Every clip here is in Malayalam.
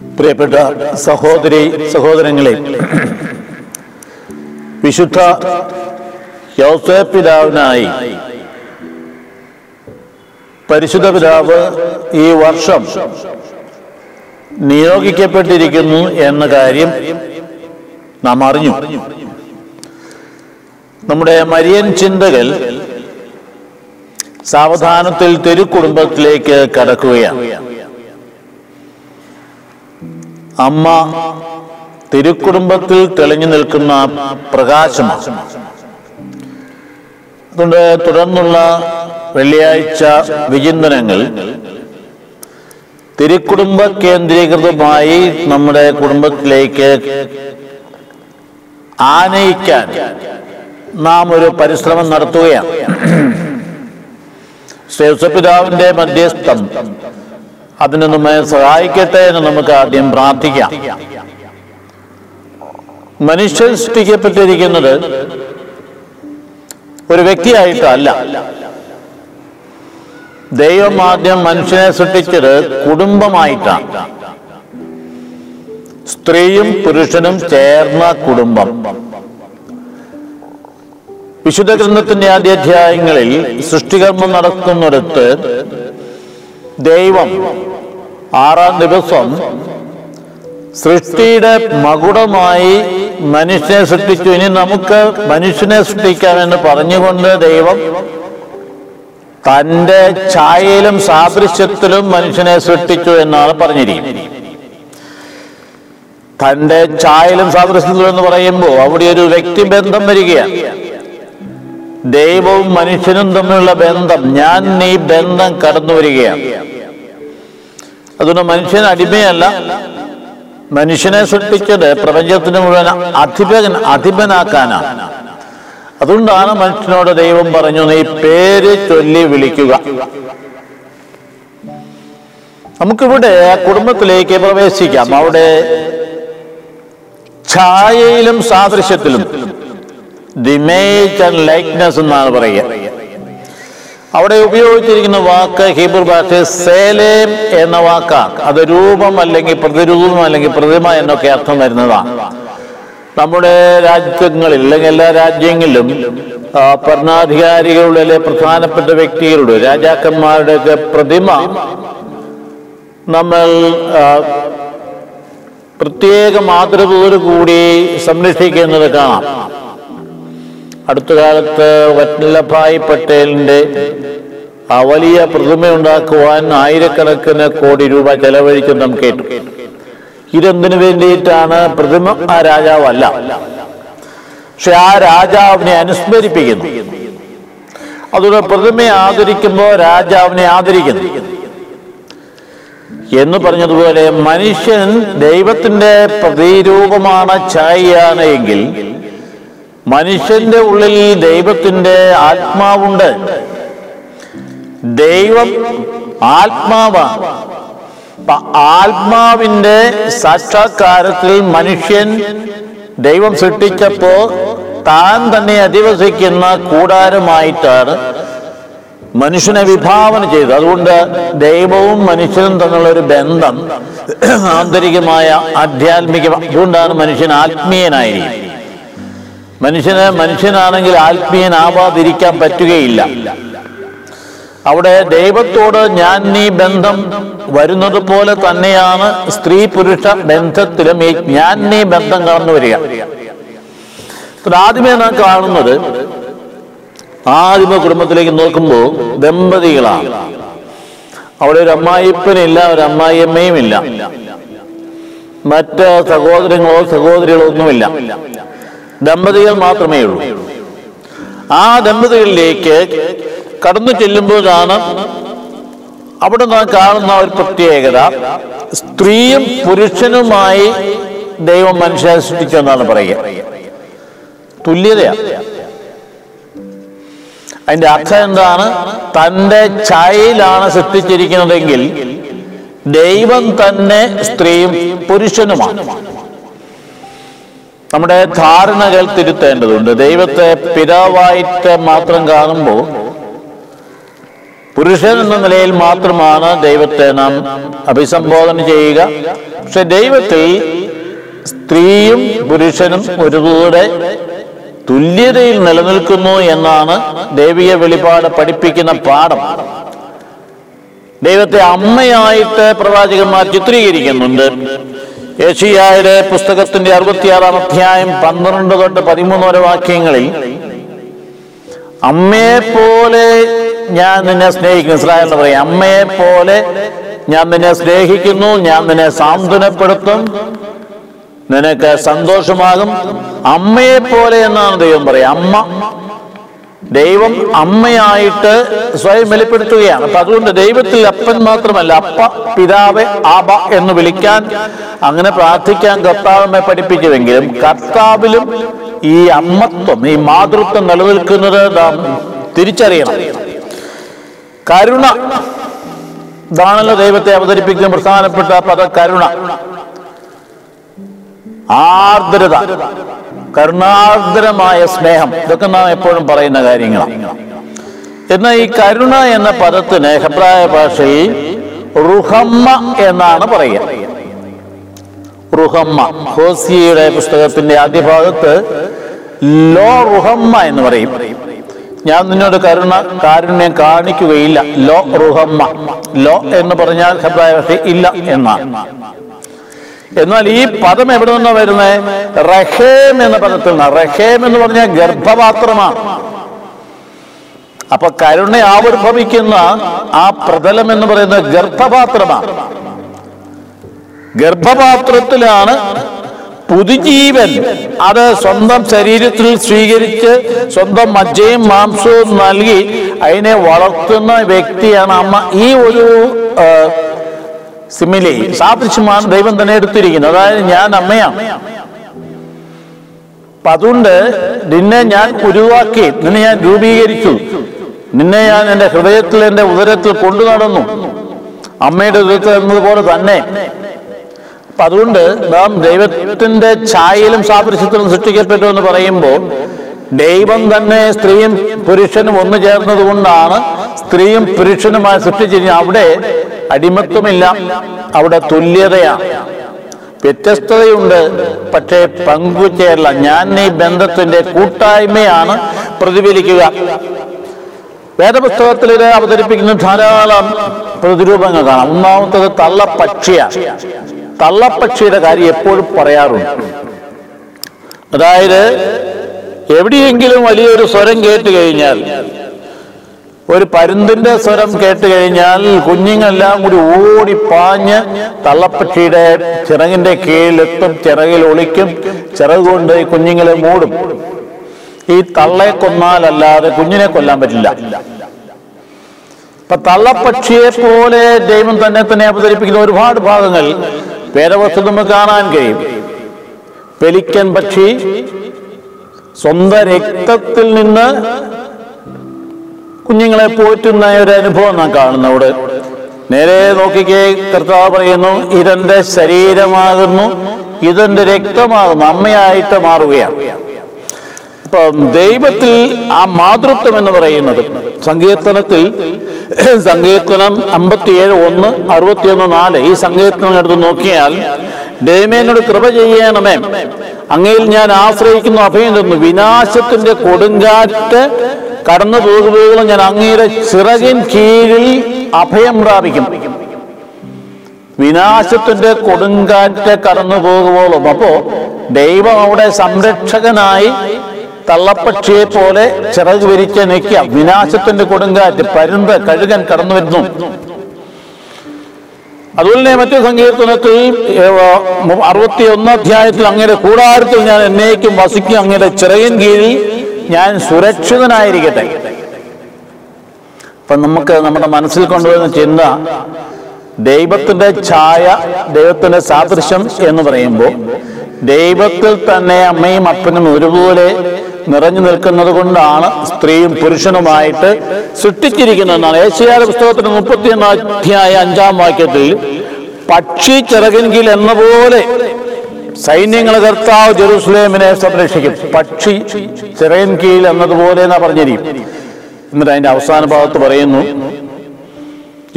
പ്രിയപ്പെട്ട സഹോദരി സഹോദരങ്ങളെ വിശുദ്ധ യൗസേപ്പ് പിതാവിനായി പരിശുദ്ധ പിതാവ് ഈ വർഷം നിയോഗിക്കപ്പെട്ടിരിക്കുന്നു എന്ന കാര്യം നാം അറിഞ്ഞു. നമ്മുടെ മരിയൻ ചിന്തകൾ സാവധാനത്തിൽ തിരുക്കുടുംബത്തിലേക്ക് കടക്കുകയാണ്. അമ്മ തിരുക്കുടുംബത്തിൽ തെളിഞ്ഞു നിൽക്കുന്ന പ്രകാശമാണ് അതുകൊണ്ട് തുടർന്നുള്ള വെള്ളിയാഴ്ച വിചിന്തനങ്ങൾ തിരുക്കുടുംബ കേന്ദ്രീകൃതമായി നമ്മുടെ കുടുംബത്തിലേക്ക് ആനയിക്കാൻ നാം ഒരു പരിശ്രമം നടത്തുകയാണ്. ശ്രീസപിതാവിന്റെ മധ്യസ്ഥം അതിന് നമ്മെ സഹായിക്കട്ടെ എന്ന് നമുക്ക് ആദ്യം പ്രാർത്ഥിക്കാം. മനുഷ്യൻ സൃഷ്ടിക്കപ്പെട്ടിരിക്കുന്നത് ഒരു വ്യക്തിയായിട്ടല്ല. ദൈവം ആദ്യം മനുഷ്യനെ സൃഷ്ടിച്ചത് കുടുംബമായിട്ടാണ്. സ്ത്രീയും പുരുഷനും ചേർന്ന കുടുംബം. വിശുദ്ധ ഗ്രന്ഥത്തിന്റെ ആദ്യ അധ്യായങ്ങളിൽ സൃഷ്ടികർമ്മം നടക്കുന്നിടത്ത് ദൈവം. ആറാം ദിവസം സൃഷ്ടിയുടെ മകുടമായി മനുഷ്യനെ സൃഷ്ടിച്ചു. ഇനി നമുക്ക് മനുഷ്യനെ സൃഷ്ടിക്കാമെന്ന് പറഞ്ഞുകൊണ്ട് ദൈവം തന്റെ ഛായയിലും സാദൃശ്യത്തിലും മനുഷ്യനെ സൃഷ്ടിച്ചു എന്നാണ് പറഞ്ഞിരിക്കുന്നത്. തന്റെ ഛായയിലും സാദൃശ്യത്തിലും എന്ന് പറയുമ്പോൾ അവിടെ ഒരു വ്യക്തിബന്ധം വരികയാണ്. ദൈവവും മനുഷ്യനും തമ്മിലുള്ള ബന്ധം. ഞാൻ നീ ബന്ധം കടന്നു വരികയാണ്. അതുകൊണ്ട് മനുഷ്യൻ അടിമയല്ല. മനുഷ്യനെ സൃഷ്ടിച്ചത് പ്രപഞ്ചത്തിന് മുഴുവൻ അധിപൻ അധിപനാക്കാനാണ് അതുകൊണ്ടാണ് മനുഷ്യനോട് ദൈവം പറഞ്ഞു നീ പേര് ചൊല്ലി വിളിക്കുക. നമുക്കിവിടെ കുടുംബത്തിലേക്ക് പ്രവേശിക്കാം. അവിടെ ഛായയിലും സാദൃശ്യത്തിലും ദിമേജ് ആൻഡ് ലൈക്നെസ് എന്നാണ് പറയുക. അവിടെ ഉപയോഗിച്ചിരിക്കുന്ന വാക്ക് ഹീബ്രു ഭാഷയിൽ സേലേം എന്ന വാക്കാണ് അത് രൂപം അല്ലെങ്കിൽ പ്രതിരൂപം അല്ലെങ്കിൽ പ്രതിമ എന്നൊക്കെ അർത്ഥം വരുന്നതാണ് നമ്മുടെ രാജ്യങ്ങളിൽ അല്ലെങ്കിൽ എല്ലാ രാജ്യങ്ങളിലും ഭരണാധികാരികളുടെ പ്രധാനപ്പെട്ട വ്യക്തികളുടെ രാജാക്കന്മാരുടെ പ്രതിമ നമ്മൾ പ്രത്യേക മാതൃകയോടുകൂടി സംരക്ഷിക്കുന്നത് കാണാം. അടുത്ത കാലത്ത് വല്ലഭായ് പട്ടേലിന്റെ ആ വലിയ പ്രതിമയുണ്ടാക്കുവാൻ ആയിരക്കണക്കിന് കോടി രൂപ ചെലവഴിച്ചു നാം കേട്ടു. ഇതെന്തിനു വേണ്ടിയിട്ടാണ് പ്രതിമ ആ രാജാവല്ല? പക്ഷെ ആ രാജാവിനെ അനുസ്മരിപ്പിക്കുന്നു. അതുകൊണ്ട് പ്രതിമയെ ആദരിക്കുമ്പോൾ രാജാവിനെ ആദരിക്കുന്നു. എന്ന് പറഞ്ഞതുപോലെ മനുഷ്യൻ ദൈവത്തിന്റെ പ്രതിരൂപമാണ് ഛായയാണ് എങ്കിൽ മനുഷ്യന്റെ ഉള്ളിൽ ദൈവത്തിന്റെ ആത്മാവുണ്ട്. ദൈവം ആത്മാവാണ്. ആത്മാവിന്റെ സാക്ഷാത്കാരത്തിൽ മനുഷ്യൻ ദൈവം സൃഷ്ടിച്ചപ്പോ താൻ തന്നെ അധിവസിക്കുന്ന കൂടാരമായിട്ടാണ് മനുഷ്യനെ വിഭാവന ചെയ്തത്. അതുകൊണ്ട് ദൈവവും മനുഷ്യനും തമ്മിലുള്ള ഒരു ബന്ധം ആന്തരികമായ ആധ്യാത്മിക അതുകൊണ്ടാണ് മനുഷ്യൻ ആത്മീയനായിരിക്കും മനുഷ്യന് മനുഷ്യനാണെങ്കിൽ ആത്മീയനാവാതിരിക്കാൻ പറ്റുകയില്ല. അവിടെ ദൈവത്തോട് ഞാൻ നീ ബന്ധം വരുന്നത് പോലെ തന്നെയാണ് സ്ത്രീ പുരുഷ ബന്ധത്തിലും ഈ ഞാൻ നീ ബന്ധം കടന്നു വരിക. ആദ്യമേ നാം കാണുന്നത് ആദിമ കുടുംബത്തിലേക്ക് നോക്കുമ്പോൾ ദമ്പതികളാണ്. അവിടെ ഒരു അമ്മായിപ്പനില്ല ഒരു അമ്മായിയമ്മയും ഇല്ല മറ്റ് സഹോദരങ്ങളോ സഹോദരികളോ ഒന്നുമില്ല. ദമ്പതികൾ മാത്രമേ ഉള്ളൂ ആ ദമ്പതികളിലേക്ക് കടന്നു ചെല്ലുമ്പോഴാണ് അവിടെ നാം കാണുന്ന ഒരു പ്രത്യേകത. സ്ത്രീയും പുരുഷനുമായി ദൈവം മനുഷ്യനെ സൃഷ്ടിച്ചു എന്നാണ് പറയുക. തുല്യതയാണ് അതിന്റെ അർത്ഥം എന്താണ്? തന്റെ ഛായയിലാണ് സൃഷ്ടിച്ചിരിക്കുന്നതെങ്കിൽ ദൈവം തന്നെ സ്ത്രീയും പുരുഷനുമാണ്. നമ്മുടെ ധാരണകൾ തിരുത്തേണ്ടതുണ്ട്. ദൈവത്തെ പിതാവായിട്ട് മാത്രം കാണുമ്പോൾ പുരുഷൻ എന്ന നിലയിൽ മാത്രമാണ് ദൈവത്തെ നാം അഭിസംബോധന ചെയ്യുക. പക്ഷെ ദൈവത്തിൽ സ്ത്രീയും പുരുഷനും ഒരുപോലെ തുല്യതയിൽ നിലനിൽക്കുന്നു എന്നാണ് ദൈവിക വെളിപാട് പഠിപ്പിക്കുന്ന പാഠം. ദൈവത്തെ അമ്മയായിട്ട് പ്രവാചകന്മാർ ചിത്രീകരിക്കുന്നുണ്ട്. ഏഷ്യായുടെ പുസ്തകത്തിന്റെ അറുപത്തിയാറാം അധ്യായം പന്ത്രണ്ട് തൊട്ട് പതിമൂന്ന് വരെ വാക്യങ്ങളിൽ അമ്മയെ പോലെ ഞാൻ നിന്നെ സ്നേഹിക്കുന്നു. ഇസ്രായേൽ എന്ന് പറയും അമ്മയെ പോലെ ഞാൻ നിന്നെ സ്നേഹിക്കുന്നു ഞാൻ നിന്നെ സാന്ത്വനപ്പെടുത്തും നിനക്ക് സന്തോഷമാകും. അമ്മയെ പോലെ എന്നാണ് ദൈവം പറയുക. അമ്മ ദൈവം അമ്മയായിട്ട് സ്വയം വെളിപ്പെടുത്തുകയാണ്. അപ്പൊ അതുകൊണ്ട് ദൈവത്തിൽ അപ്പൻ മാത്രമല്ല അപ്പ പിതാവ് ആബ എന്ന് വിളിക്കാൻ അങ്ങനെ പ്രാർത്ഥിക്കാൻ കർത്താവമ്മെ പഠിപ്പിക്കുമെങ്കിലും കർത്താവിലും ഈ അമ്മത്വം ഈ മാതൃത്വം നിലനിൽക്കുന്നത് നാം തിരിച്ചറിയണം. കരുണ. ഇതാണല്ലോ ദൈവത്തെ അവതരിപ്പിക്കുന്ന പ്രധാനപ്പെട്ട പദ കരുണ ആർദ്രത. കരുണാർദ്രമായ സ്നേഹം. ഇതൊക്കെ നാം എപ്പോഴും പറയുന്ന കാര്യങ്ങളാണ്. എന്നാൽ ഈ കരുണ എന്ന പദത്തിന് ഹെബ്രായ ഭാഷയിൽ റുഹമ്മ എന്നാണ് പറയുക. റുഹമ്മ ഹോസിയുടെ പുസ്തകത്തിന്റെ ആദ്യ ഭാഗത്ത് ലോ റുഹമ്മ എന്ന് പറയും. ഞാൻ നിന്നോട് കരുണ കാരുണ്യം കാണിക്കുകയില്ല. ലോ റുഹമ്മ. ലോ എന്ന് പറഞ്ഞാൽ ഹെബ്രായ ഭാഷ ഇല്ല എന്നാണ്. എന്നാൽ ഈ പദം എവിടെ നിന്നാ വരുന്നത് റഹേം എന്ന പദത്തിൽ നിന്ന്. റഹേം എന്ന് പറഞ്ഞാൽ ഗർഭപാത്രമാണ്. അപ്പൊ കരുണ ആവിർഭവിക്കുന്ന ആ പ്രതലം എന്ന് പറയുന്നത് ഗർഭപാത്രമാണ്. ഗർഭപാത്രത്തിലാണ് പുതുജീവൻ അത് സ്വന്തം ശരീരത്തിൽ സ്വീകരിച്ച് സ്വന്തം മജ്ജയും മാംസവും നൽകി അതിനെ വളർത്തുന്ന വ്യക്തിയാണ് അമ്മ. ഈ ഒരു സിമിലി സാദൃശ്യമാണ് ദൈവം തന്നെ എടുത്തിരിക്കുന്നത് അതായത് ഞാൻ അമ്മയാണ്. അപ്പൊ അതുകൊണ്ട് നിന്നെ ഞാൻ ഉരുവാക്കി നിന്നെ ഞാൻ രൂപീകരിച്ചു. നിന്നെ ഞാൻ എന്റെ ഹൃദയത്തിൽ എന്റെ ഉദരത്തിൽ കൊണ്ടു നടന്നു അമ്മയുടെ ഉദരത്തിൽ എന്നതുപോലെ തന്നെ. അപ്പൊ അതുകൊണ്ട് നാം ദൈവത്തിന്റെ ഛായയിലും സാദൃശ്യത്തിലും സൃഷ്ടിക്കപ്പെട്ടു എന്ന് പറയുമ്പോൾ ദൈവം തന്നെ സ്ത്രീയും പുരുഷനും ഒന്നു ചേർന്നതുകൊണ്ടാണ് സ്ത്രീയും പുരുഷനുമായി സൃഷ്ടിച്ചിരിക്കുന്നത്. അവിടെ അടിമത്വമില്ല അവിടെ തുല്യതയാണ് വ്യത്യസ്തതയുണ്ട് പക്ഷേ പങ്കുചേരല. ഞാൻ ഈ ബന്ധത്തിന്റെ കൂട്ടായ്മയാണ് പ്രതിഫലിക്കുക. വേദപുസ്തകത്തിൽ ഇത് അവതരിപ്പിക്കുന്ന ധാരാളം പ്രതിരൂപങ്ങൾ കാണാം. ഒന്നാമത്തത് തള്ളപ്പക്ഷിയാണ് തള്ളപ്പക്ഷിയുടെ കാര്യം എപ്പോഴും പറയാറുണ്ട്. അതായത് എവിടെയെങ്കിലും വലിയൊരു സ്വരം കേട്ട് കഴിഞ്ഞാൽ ഒരു പരുന്തിന്റെ സ്വരം കേട്ട് കഴിഞ്ഞാൽ കുഞ്ഞുങ്ങളെല്ലാം കൂടി ഓടി പാഞ്ഞ് തള്ളപ്പക്ഷിയുടെ ചിറകിന്റെ കീഴിലെത്തും ചിറകിൽ ഒളിക്കും ചിറക് കൊണ്ട് ഈ കുഞ്ഞുങ്ങളെ മൂടും. ഈ തള്ളയെ കൊന്നാലല്ലാതെ കുഞ്ഞിനെ കൊല്ലാൻ പറ്റില്ല. ഇപ്പൊ തള്ളപ്പക്ഷിയെ പോലെ ദൈവം തന്നെ തന്നെ അവതരിപ്പിക്കുന്ന ഒരുപാട് ഭാഗങ്ങൾ വേദവസ്തു നമുക്ക് കാണാൻ കഴിയും. പെലിക്കൻ പക്ഷി സ്വന്തം രക്തത്തിൽ നിന്ന് കുഞ്ഞുങ്ങളെ പോറ്റുന്ന ഒരു അനുഭവം നാം കാണുന്നു അവിടെ. നേരെ നോക്കിക്കേ കർത്താവ് പറയുന്നു ഇതെന്റെ ശരീരമാകുന്നു ഇതെന്റെ രക്തമാകുന്നു അമ്മയായിട്ട് മാറുകയാണ്. ഇപ്പം ദൈവത്തിൽ ആ മാതൃത്വം എന്ന് പറയുന്നത് സങ്കീർത്തനത്തിൽ സങ്കീർത്തനം അമ്പത്തിയേഴ് ഒന്ന് അറുപത്തിയൊന്ന് നാല്. ഈ സങ്കീർത്തനം എടുത്ത് നോക്കിയാൽ ദൈവനോട് കൃപ ചെയ്യണമേ. അങ്ങയിൽ ഞാൻ ആശ്രയിക്കുന്നു അഭയം തന്നു. വിനാശത്തിന്റെ കൊടുങ്കാറ്റ് കടന്നു പോകുമ്പോഴും ഞാൻ അങ്ങയുടെ ചിറകിൻ കീഴിൽ അഭയം പ്രാപിക്കും. വിനാശത്തിന്റെ കൊടുങ്കാറ്റ് കടന്നു പോകുവോളും. അപ്പോ ദൈവം അവിടെ സംരക്ഷകനായി തള്ളപ്പക്ഷിയെ പോലെ ചിറക് വിരിച്ച് നിൽക്കുക. വിനാശത്തിന്റെ കൊടുങ്കാറ്റ് പരുന്ത് കഴുകൻ കടന്നു വരുന്നു. അതുപോലെ മറ്റു സങ്കീർത്തനത്തിൽ അറുപത്തി ഒന്ന് അധ്യായത്തിൽ അങ്ങയുടെ കൂടാരത്തിൽ ഞാൻ എന്നേക്കും വസിക്കും അങ്ങയുടെ ചിറകിൻ കീഴിൽ ഞാൻ സുരക്ഷിതനായിരിക്കട്ടെ. അപ്പൊ നമുക്ക് നമ്മുടെ മനസ്സിൽ കൊണ്ടുവരുന്ന ചിന്ത ദൈവത്തിന്റെ ഛായ ദൈവത്തിന്റെ സാദൃശ്യം എന്ന് പറയുമ്പോൾ ദൈവത്തിൽ തന്നെ അമ്മയും അപ്പനും ഒരുപോലെ നിറഞ്ഞു നിൽക്കുന്നത് കൊണ്ടാണ് സ്ത്രീയും പുരുഷനുമായിട്ട് സൃഷ്ടിച്ചിരിക്കുന്നതെന്നാണ് ഏഷ്യാല പുസ്തകത്തിന്റെ മുപ്പത്തിയൊന്ന് അധ്യായ അഞ്ചാം വാക്യത്തിൽ പക്ഷി ചിറകിൻകിൽ എന്ന പോലെ സൈന്യങ്ങളെ കർത്താവ് ജെറൂസലേമിനെ സംരക്ഷിക്കും. പക്ഷി ചിറയൻ കീഴിൽ എന്നതുപോലെ എന്നാ പറഞ്ഞിരിക്കും. എന്നിട്ട് അതിന്റെ അവസാന ഭാഗത്ത് പറയുന്നു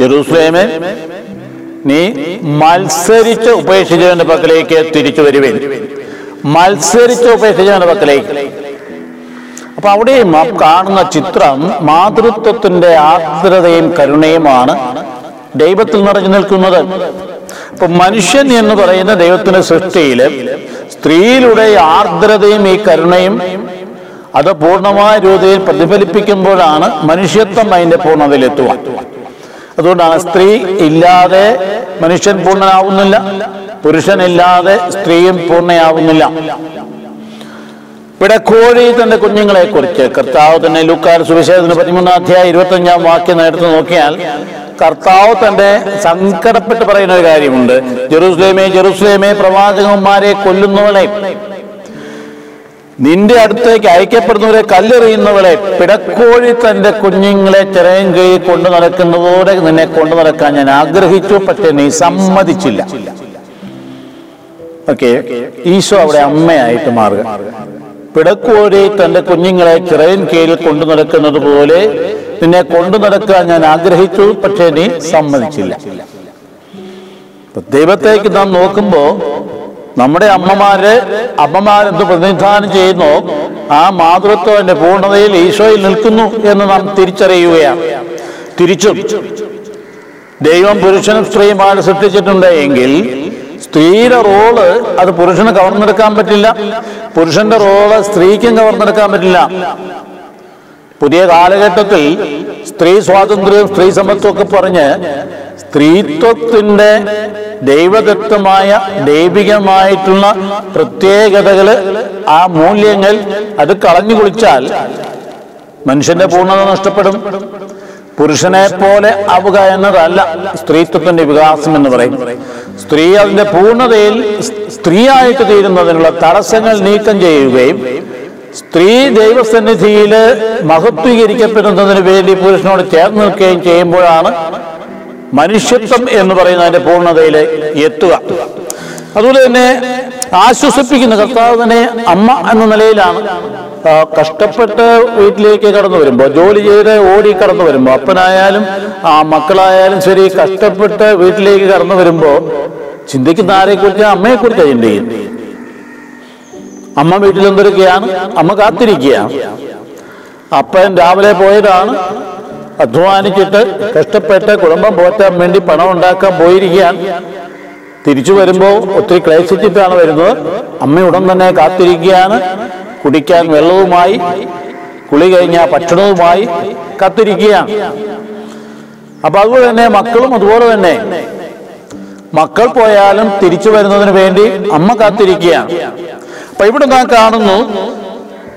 ജെറൂസലേമെ നീ മത്സരിച്ച് ഉപേക്ഷിച്ചവന്റെ പക്കലേക്ക് തിരിച്ചു വരുവേൻ. മത്സരിച്ച് ഉപേക്ഷിച്ചവന്റെ പക്കലേക്ക്. അപ്പൊ അവിടെയും കാണുന്ന ചിത്രം മാതൃത്വത്തിന്റെ ആർദ്രതയും കരുണയുമാണ് ദൈവത്തിൽ നിറഞ്ഞു നിൽക്കുന്നത്. ഇപ്പൊ മനുഷ്യൻ എന്ന് പറയുന്ന ദൈവത്തിന്റെ സൃഷ്ടിയിൽ സ്ത്രീയിലൂടെ ആർദ്രതയും ഈ കരുണയും അത് പൂർണമായ രൂപയിൽ പ്രതിഫലിപ്പിക്കുമ്പോഴാണ് മനുഷ്യത്വം അതിന്റെ പൂർണതയിലെത്തുക. അതുകൊണ്ടാണ് സ്ത്രീ ഇല്ലാതെ മനുഷ്യൻ പൂർണനാവുന്നില്ല പുരുഷനില്ലാതെ സ്ത്രീയും പൂർണയാവുന്നില്ല. ഇവിടെ കോഴി തന്റെ കുഞ്ഞുങ്ങളെ കുറിച്ച് കർത്താവ് തന്നെ ലുക്കാർ സുവിശേഷത്തിന് പതിമൂന്നാം അധ്യായം ഇരുപത്തഞ്ചാം വാക്യം നേരത്തെ നോക്കിയാൽ കർത്താവ് തന്റെ സങ്കടപ്പെട്ട് പറയുന്ന ഒരു കാര്യമുണ്ട്. ജെറുസലേമേ ജെറുസലേമേ പ്രവാചകന്മാരെ കൊല്ലുന്നവളെ. നിന്റെ അടുത്തേക്ക് അയക്കപ്പെടുന്നവരെ കല്ലെറിയുന്നവളെ. പിടക്കോഴി തന്റെ കുഞ്ഞുങ്ങളെ ചിറയും കൈ കൊണ്ടു നടക്കുന്നതോടെ നിന്നെ കൊണ്ടു നടക്കാൻ ഞാൻ ആഗ്രഹിച്ചു. പക്ഷെ നീ സമ്മതിച്ചില്ല. ഓക്കെ ഈശോ അവിടെ അമ്മയായിട്ട് മാറുക. പിടക്കോഴി തന്റെ കുഞ്ഞുങ്ങളെ ചിറയൻ കീഴിൽ കൊണ്ടു നടക്കുന്നത് പോലെ നിന്നെ കൊണ്ടു നടക്കാൻ ഞാൻ ആഗ്രഹിച്ചു പക്ഷേ നീ സമ്മതിച്ചില്ല. ദൈവത്തേക്ക് നാം നോക്കുമ്പോ നമ്മുടെ അമ്മമാര് അമ്മമാരെന്ത് പ്രതിനിധാനം ചെയ്യുന്നു ആ മാതൃത്വത്തിന്റെ പൂർണതയിൽ ഈശോയിൽ നിൽക്കുന്നു എന്ന് നാം തിരിച്ചറിയുകയാണ്. തിരിച്ചും ദൈവം പുരുഷനും സ്ത്രീയുമാണ് സൃഷ്ടിച്ചിട്ടുണ്ട് എങ്കിൽ സ്ത്രീയുടെ റോൾ അത് പുരുഷന് കവർന്നെടുക്കാൻ പറ്റില്ല. പുരുഷന്റെ റോൾ സ്ത്രീക്കും കവർന്നെടുക്കാൻ പറ്റില്ല. പുതിയ കാലഘട്ടത്തിൽ സ്ത്രീ സ്വാതന്ത്ര്യവും സ്ത്രീ സമത്വം ഒക്കെ പറഞ്ഞ് സ്ത്രീത്വത്തിന്റെ ദൈവദത്തമായ ദൈവികമായിട്ടുള്ള പ്രത്യേകതകൾ ആ മൂല്യങ്ങൾ അത് കളഞ്ഞു കുളിച്ചാൽ മനുഷ്യന്റെ പൂർണത നഷ്ടപ്പെടും. പുരുഷനെ പോലെ ആവുക എന്നതല്ല സ്ത്രീത്വത്തിന്റെ വികാസം എന്ന് പറയും സ്ത്രീ അതിന്റെ പൂർണതയിൽ സ്ത്രീയായിട്ട് തീരുന്നതിനുള്ള തടസ്സങ്ങൾ നീക്കം ചെയ്യുകയും സ്ത്രീ ദൈവസന്നിധിയിൽ മഹത്വീകരിക്കപ്പെടുന്നതിന് വേണ്ടി പുരുഷനോട് ചേർന്ന് നിൽക്കുകയും ചെയ്യുമ്പോഴാണ് മനുഷ്യത്വം എന്ന് പറയുന്നതിന്റെ പൂർണതയിൽ എത്തുക. അതുപോലെ തന്നെ ആശ്വസിപ്പിക്കുന്ന കർത്താവ് തന്നെ അമ്മ എന്ന നിലയിലാണ് കഷ്ടപ്പെട്ട് വീട്ടിലേക്ക് കടന്നു വരുമ്പോൾ ജോലി ചെയ്ത് ഓടി കടന്നു വരുമ്പോൾ അപ്പനായാലും ആ മക്കളായാലും ശരി കഷ്ടപ്പെട്ട് വീട്ടിലേക്ക് കടന്നു വരുമ്പോൾ ചിന്തിക്കുന്ന ആരെക്കുറിച്ച് അമ്മയെക്കുറിച്ചാണ് ചിന്തിക്കുന്നത് അമ്മ വീട്ടിൽ എന്തൊരുക്കുകയാണ് അമ്മ കാത്തിരിക്കുകയാണ് അപ്പൻ രാവിലെ പോയതാണ്. അധ്വാനിച്ചിട്ട് കഷ്ടപ്പെട്ട് കുടുംബം പോറ്റാൻ വേണ്ടി പണം ഉണ്ടാക്കാൻ പോയിരിക്കുകയാണ്. തിരിച്ചു വരുമ്പോൾ ഒത്തിരി ക്ലേശിച്ചിട്ടാണ് വരുന്നത്. അമ്മ ഉടൻ തന്നെ കാത്തിരിക്കുകയാണ്. കുടിക്കാൻ വെള്ളവുമായി കുളി കഴിഞ്ഞ ഭക്ഷണവുമായി കത്തിരിക്കുകയാണ്. അപ്പൊ അതുപോലെ തന്നെ മക്കളും അതുപോലെ തന്നെ. മക്കൾ പോയാലും തിരിച്ചു വരുന്നതിന് വേണ്ടി അമ്മ കാത്തിരിക്കുകയാണ്. അപ്പൊ ഇവിടെ നാം കാണുന്നു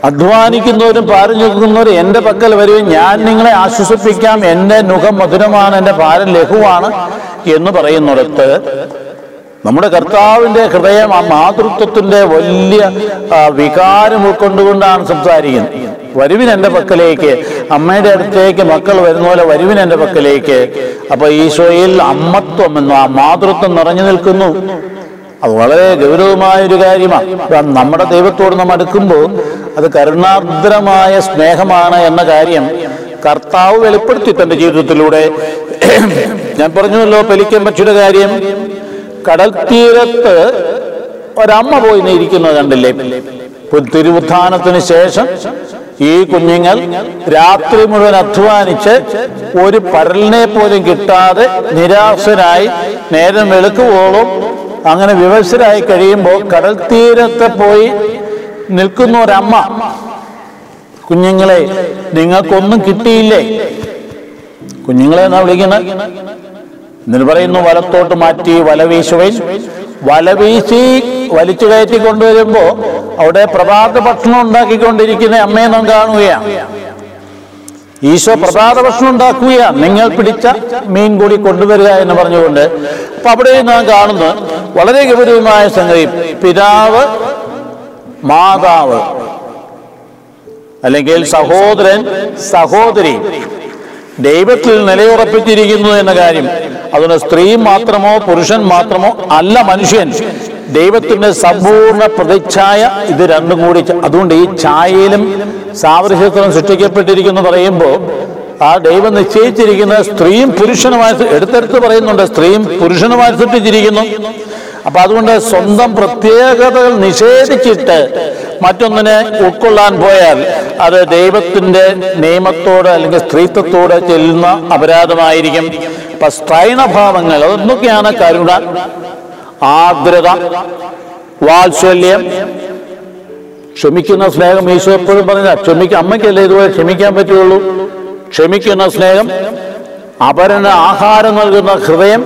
അധ്വാനിക്കുന്നവരും പാരം ചുക്കുന്നവരും എന്റെ പക്കൽ വരികയും ഞാൻ നിങ്ങളെ ആശ്വസിപ്പിക്കാം എന്റെ മുഖം മധുരമാണ് എന്റെ ഭാരം ലഘുവാണ് എന്ന് പറയുന്നിടത്ത് നമ്മുടെ കർത്താവിന്റെ ഹൃദയം ആ മാതൃത്വത്തിന്റെ വലിയ വികാരം ഉൾക്കൊണ്ടുകൊണ്ടാണ് സംസാരിക്കുന്നത്. വരുവിൻ എന്റെ പക്കലേക്ക് അമ്മയുടെ അടുത്തേക്ക് മക്കൾ വരുന്ന പോലെ വരുവിൻ എന്റെ പക്കലേക്ക്. അപ്പൊ ഈശോയിൽ അമ്മത്വം എന്നും ആ മാതൃത്വം നിറഞ്ഞു നിൽക്കുന്നു. അത് വളരെ ഗൗരവമായ ഒരു കാര്യമാണ് നമ്മുടെ ദൈവത്തോട് നാം അടുക്കുമ്പോൾ അത് കരുണാർദ്രമായ സ്നേഹമാണ് എന്ന കാര്യം കർത്താവ് വെളിപ്പെടുത്തി തന്റെ ജീവിതത്തിലൂടെ. ഞാൻ പറഞ്ഞുവല്ലോ പെലിക്കൻ പക്ഷിയുടെ കാര്യം. കടൽ തീരത്ത് ഒരമ്മ പോയി ഇരിക്കുന്നത് കണ്ടില്ലേ? തിരുവുത്ഥാനത്തിന് ശേഷം ഈ കുഞ്ഞുങ്ങൾ രാത്രി മുഴുവൻ അധ്വാനിച്ച് ഒരു പരലിനെ പോലും കിട്ടാതെ നിരാശരായി നേരം വെളുക്കുവോളും അങ്ങനെ വിവശരായി കഴിയുമ്പോൾ കടൽ തീരത്ത് പോയി നിൽക്കുന്ന ഒരമ്മ കുഞ്ഞുങ്ങളെ നിങ്ങൾക്കൊന്നും കിട്ടിയില്ലേ? കുഞ്ഞുങ്ങളെ എന്നാ വിളിക്കുന്നത് എന്നിട്ട് പറയുന്നു വലത്തോട്ട് മാറ്റി വലവീശുവൻ. വലവീശി വല വീശി വലിച്ചു കയറ്റി കൊണ്ടുവരുമ്പോ അവിടെ പ്രഭാത ഭക്ഷണം ഉണ്ടാക്കിക്കൊണ്ടിരിക്കുന്ന അമ്മയെ നാം കാണുകയാണ്. ഈശോ പ്രഭാത ഭക്ഷണം ഉണ്ടാക്കുകയാണ് നിങ്ങൾ പിടിച്ച മീൻ കൂടി കൊണ്ടുവരിക എന്ന് പറഞ്ഞുകൊണ്ട് അപ്പൊ അവിടെ നാം കാണുന്നു വളരെ ഗൗരവമായ സംഗതി. പിതാവ് മാതാവ് അല്ലെങ്കിൽ സഹോദരൻ സഹോദരി ദൈവത്തിൽ നിലയുറപ്പിച്ചിരിക്കുന്നു എന്ന കാര്യം. അതുകൊണ്ട് സ്ത്രീ മാത്രമോ പുരുഷൻ മാത്രമോ അല്ല മനുഷ്യൻ. ദൈവത്തിന്റെ സമ്പൂർണ പ്രതിച്ഛായ ഇത് രണ്ടും കൂടി അതുകൊണ്ട് ഈ ഛായയിലും സാദൃശ്യത്തിലും സൃഷ്ടിക്കപ്പെട്ടിരിക്കുന്നു പറയുമ്പോൾ ആ ദൈവം നിശ്ചയിച്ചിരിക്കുന്ന സ്ത്രീയും പുരുഷനുമായി എടുത്തെടുത്ത് പറയുന്നുണ്ട്. സ്ത്രീയും പുരുഷനുമായി സൃഷ്ടിച്ചിരിക്കുന്നു. അപ്പൊ അതുകൊണ്ട് സ്വന്തം പ്രത്യേകതകൾ നിഷേധിച്ചിട്ട് മറ്റൊന്നിനെ ഉൾക്കൊള്ളാൻ പോയാൽ അത് ദൈവത്തിന്റെ നിയമത്തോട് അല്ലെങ്കിൽ സ്ത്രീത്വത്തോട് ചെല്ലുന്ന അപരാധമായിരിക്കും. അപ്പൊ സ്ത്രൈണഭാവങ്ങൾ അതൊന്നൊക്കെയാണ് കരുണ ആർദ്രത വാത്സല്യം. ക്ഷമിക്കുന്ന സ്നേഹം ഈശോ എപ്പോഴും പറഞ്ഞ ക്ഷമിക്ക അമ്മയ്ക്കല്ലേ ഇതുപോലെ ക്ഷമിക്കാൻ പറ്റുള്ളൂ? ക്ഷമിക്കുന്ന സ്നേഹം അപരന് ആഹാരം നൽകുന്ന ഹൃദയം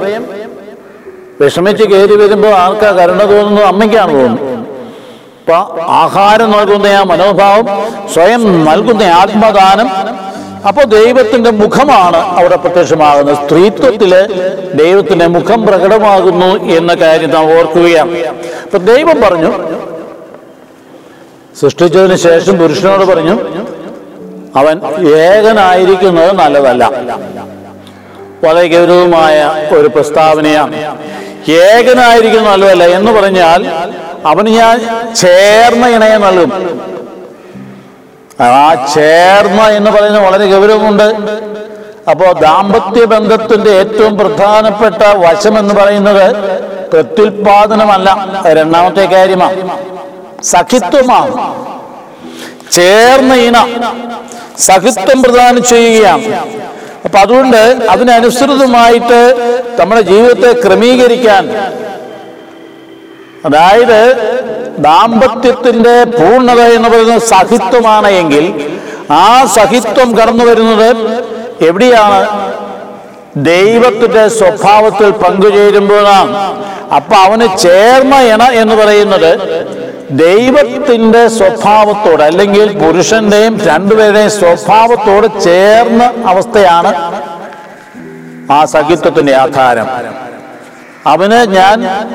വിഷമിച്ച് കയറി വരുമ്പോൾ ആർക്കാ കരുണ തോന്നുന്നത് അമ്മയ്ക്കാണ് തോന്നുന്നത് അപ്പൊ ആഹാരം നൽകുന്ന ആ മനോഭാവം സ്വയം നൽകുന്ന ആത്മദാനം. അപ്പോൾ ദൈവത്തിന്റെ മുഖമാണ് അവിടെ പ്രത്യക്ഷമാകുന്നത്. സ്ത്രീത്വത്തിൽ ദൈവത്തിന്റെ മുഖം പ്രകടമാകുന്നു എന്ന കാര്യം നാം ഓർക്കുകയാണ്. അപ്പൊ ദൈവം പറഞ്ഞു സൃഷ്ടിച്ചതിന് ശേഷം പുരുഷനോട് പറഞ്ഞു അവൻ ഏകനായിരിക്കുന്നത് നല്ലതല്ല. വളരെ ഗൗരവമായ ഒരു പ്രസ്താവനയാണ്. ഏകനായിരിക്കുന്നത് നല്ലതല്ല എന്ന് പറഞ്ഞാൽ അവന് ഞാൻ ചേർന്ന ഇണയെ നൽകും. ആ ചേർന്ന എന്ന് പറയുന്നത് വളരെ ഗൗരവമുണ്ട്. അപ്പോ ദാമ്പത്യ ബന്ധത്തിന്റെ ഏറ്റവും പ്രധാനപ്പെട്ട വശം എന്ന് പറയുന്നത് പ്രത്യുൽപാദനമല്ല. രണ്ടാമത്തെ കാര്യമാണ് സഖിത്വമാണ് ചേർന്ന ഇണ സഖിത്വം പ്രദാനം ചെയ്യുകയാണ്. അപ്പൊ അതുകൊണ്ട് അതിനനുസൃതമായിട്ട് നമ്മുടെ ജീവിതത്തെ ക്രമീകരിക്കാൻ അതായത് ദാമ്പത്യത്തിന്റെ പൂർണത എന്ന് പറയുന്നത് സഹിത്വമാണ് എങ്കിൽ ആ സഹിത്വം കടന്നു വരുന്നത് എവിടെയാണ്? ദൈവത്തിന്റെ സ്വഭാവത്തിൽ പങ്കുചേരുമ്പോഴാണ്. അപ്പൊ അവന് ചേർന്ന എന്ന് പറയുന്നത് ദൈവത്തിന്റെ സ്വഭാവത്തോട് അല്ലെങ്കിൽ പുരുഷന്റെയും രണ്ടുപേരുടെയും സ്വഭാവത്തോട് ചേർന്ന അവസ്ഥയാണ് ആ സഖിത്വത്തിന്റെ ആധാരം. അവന് ഞാൻ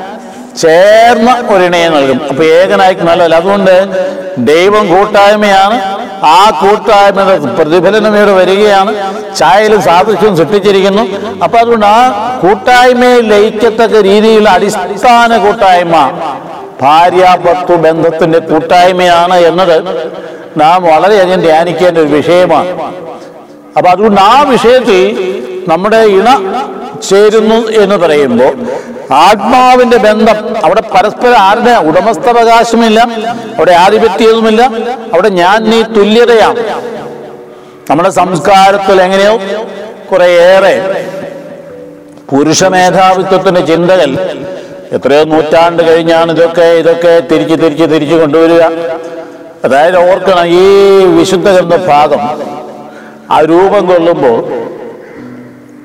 ചേർന്ന ഒരിണയെ നൽകും. അപ്പൊ ഏകനായി നല്ലതല്ല. അതുകൊണ്ട് ദൈവം കൂട്ടായ്മയാണ്. ആ കൂട്ടായ്മയുടെ പ്രതിഫലനം ഇവിടെ വരികയാണ്. ചായയിൽ സാദൃശ്യവും സൃഷ്ടിച്ചിരിക്കുന്നു. അപ്പൊ അതുകൊണ്ട് ആ കൂട്ടായ്മയെ ലയിക്കത്തക്ക രീതിയിലുള്ള അടിസ്ഥാന കൂട്ടായ്മ ഭാര്യാഭർത്തു ബന്ധത്തിന്റെ കൂട്ടായ്മയാണ് എന്നത് നാം വളരെയധികം ധ്യാനിക്കേണ്ട ഒരു വിഷയമാണ്. അപ്പൊ അതുകൊണ്ട് ആ വിഷയത്തിൽ നമ്മുടെ ഇണ ചേരുന്നു എന്ന് പറയുമ്പോൾ ആത്മാവിന്റെ ബന്ധം അവിടെ പരസ്പരം ആരുടെ ഉടമസ്ഥാവകാശമില്ല അവിടെ ആധിപത്യവുമില്ല അവിടെ ഞാൻ നീ തുല്യതയാണ്. നമ്മുടെ സംസ്കാരത്തിൽ എങ്ങനെയോ കുറേയേറെ പുരുഷ മേധാവിത്വത്തിന്റെ ചിന്തകൾ എത്രയോ നൂറ്റാണ്ട് കഴിഞ്ഞാണ് ഇതൊക്കെ ഇതൊക്കെ തിരിച്ച് തിരിച്ച് തിരിച്ചു കൊണ്ടുവരിക. അതായത് ഓർക്കണം ഈ വിശുദ്ധ ഗ്രന്ഥ ഭാഗം ആ രൂപം കൊള്ളുമ്പോൾ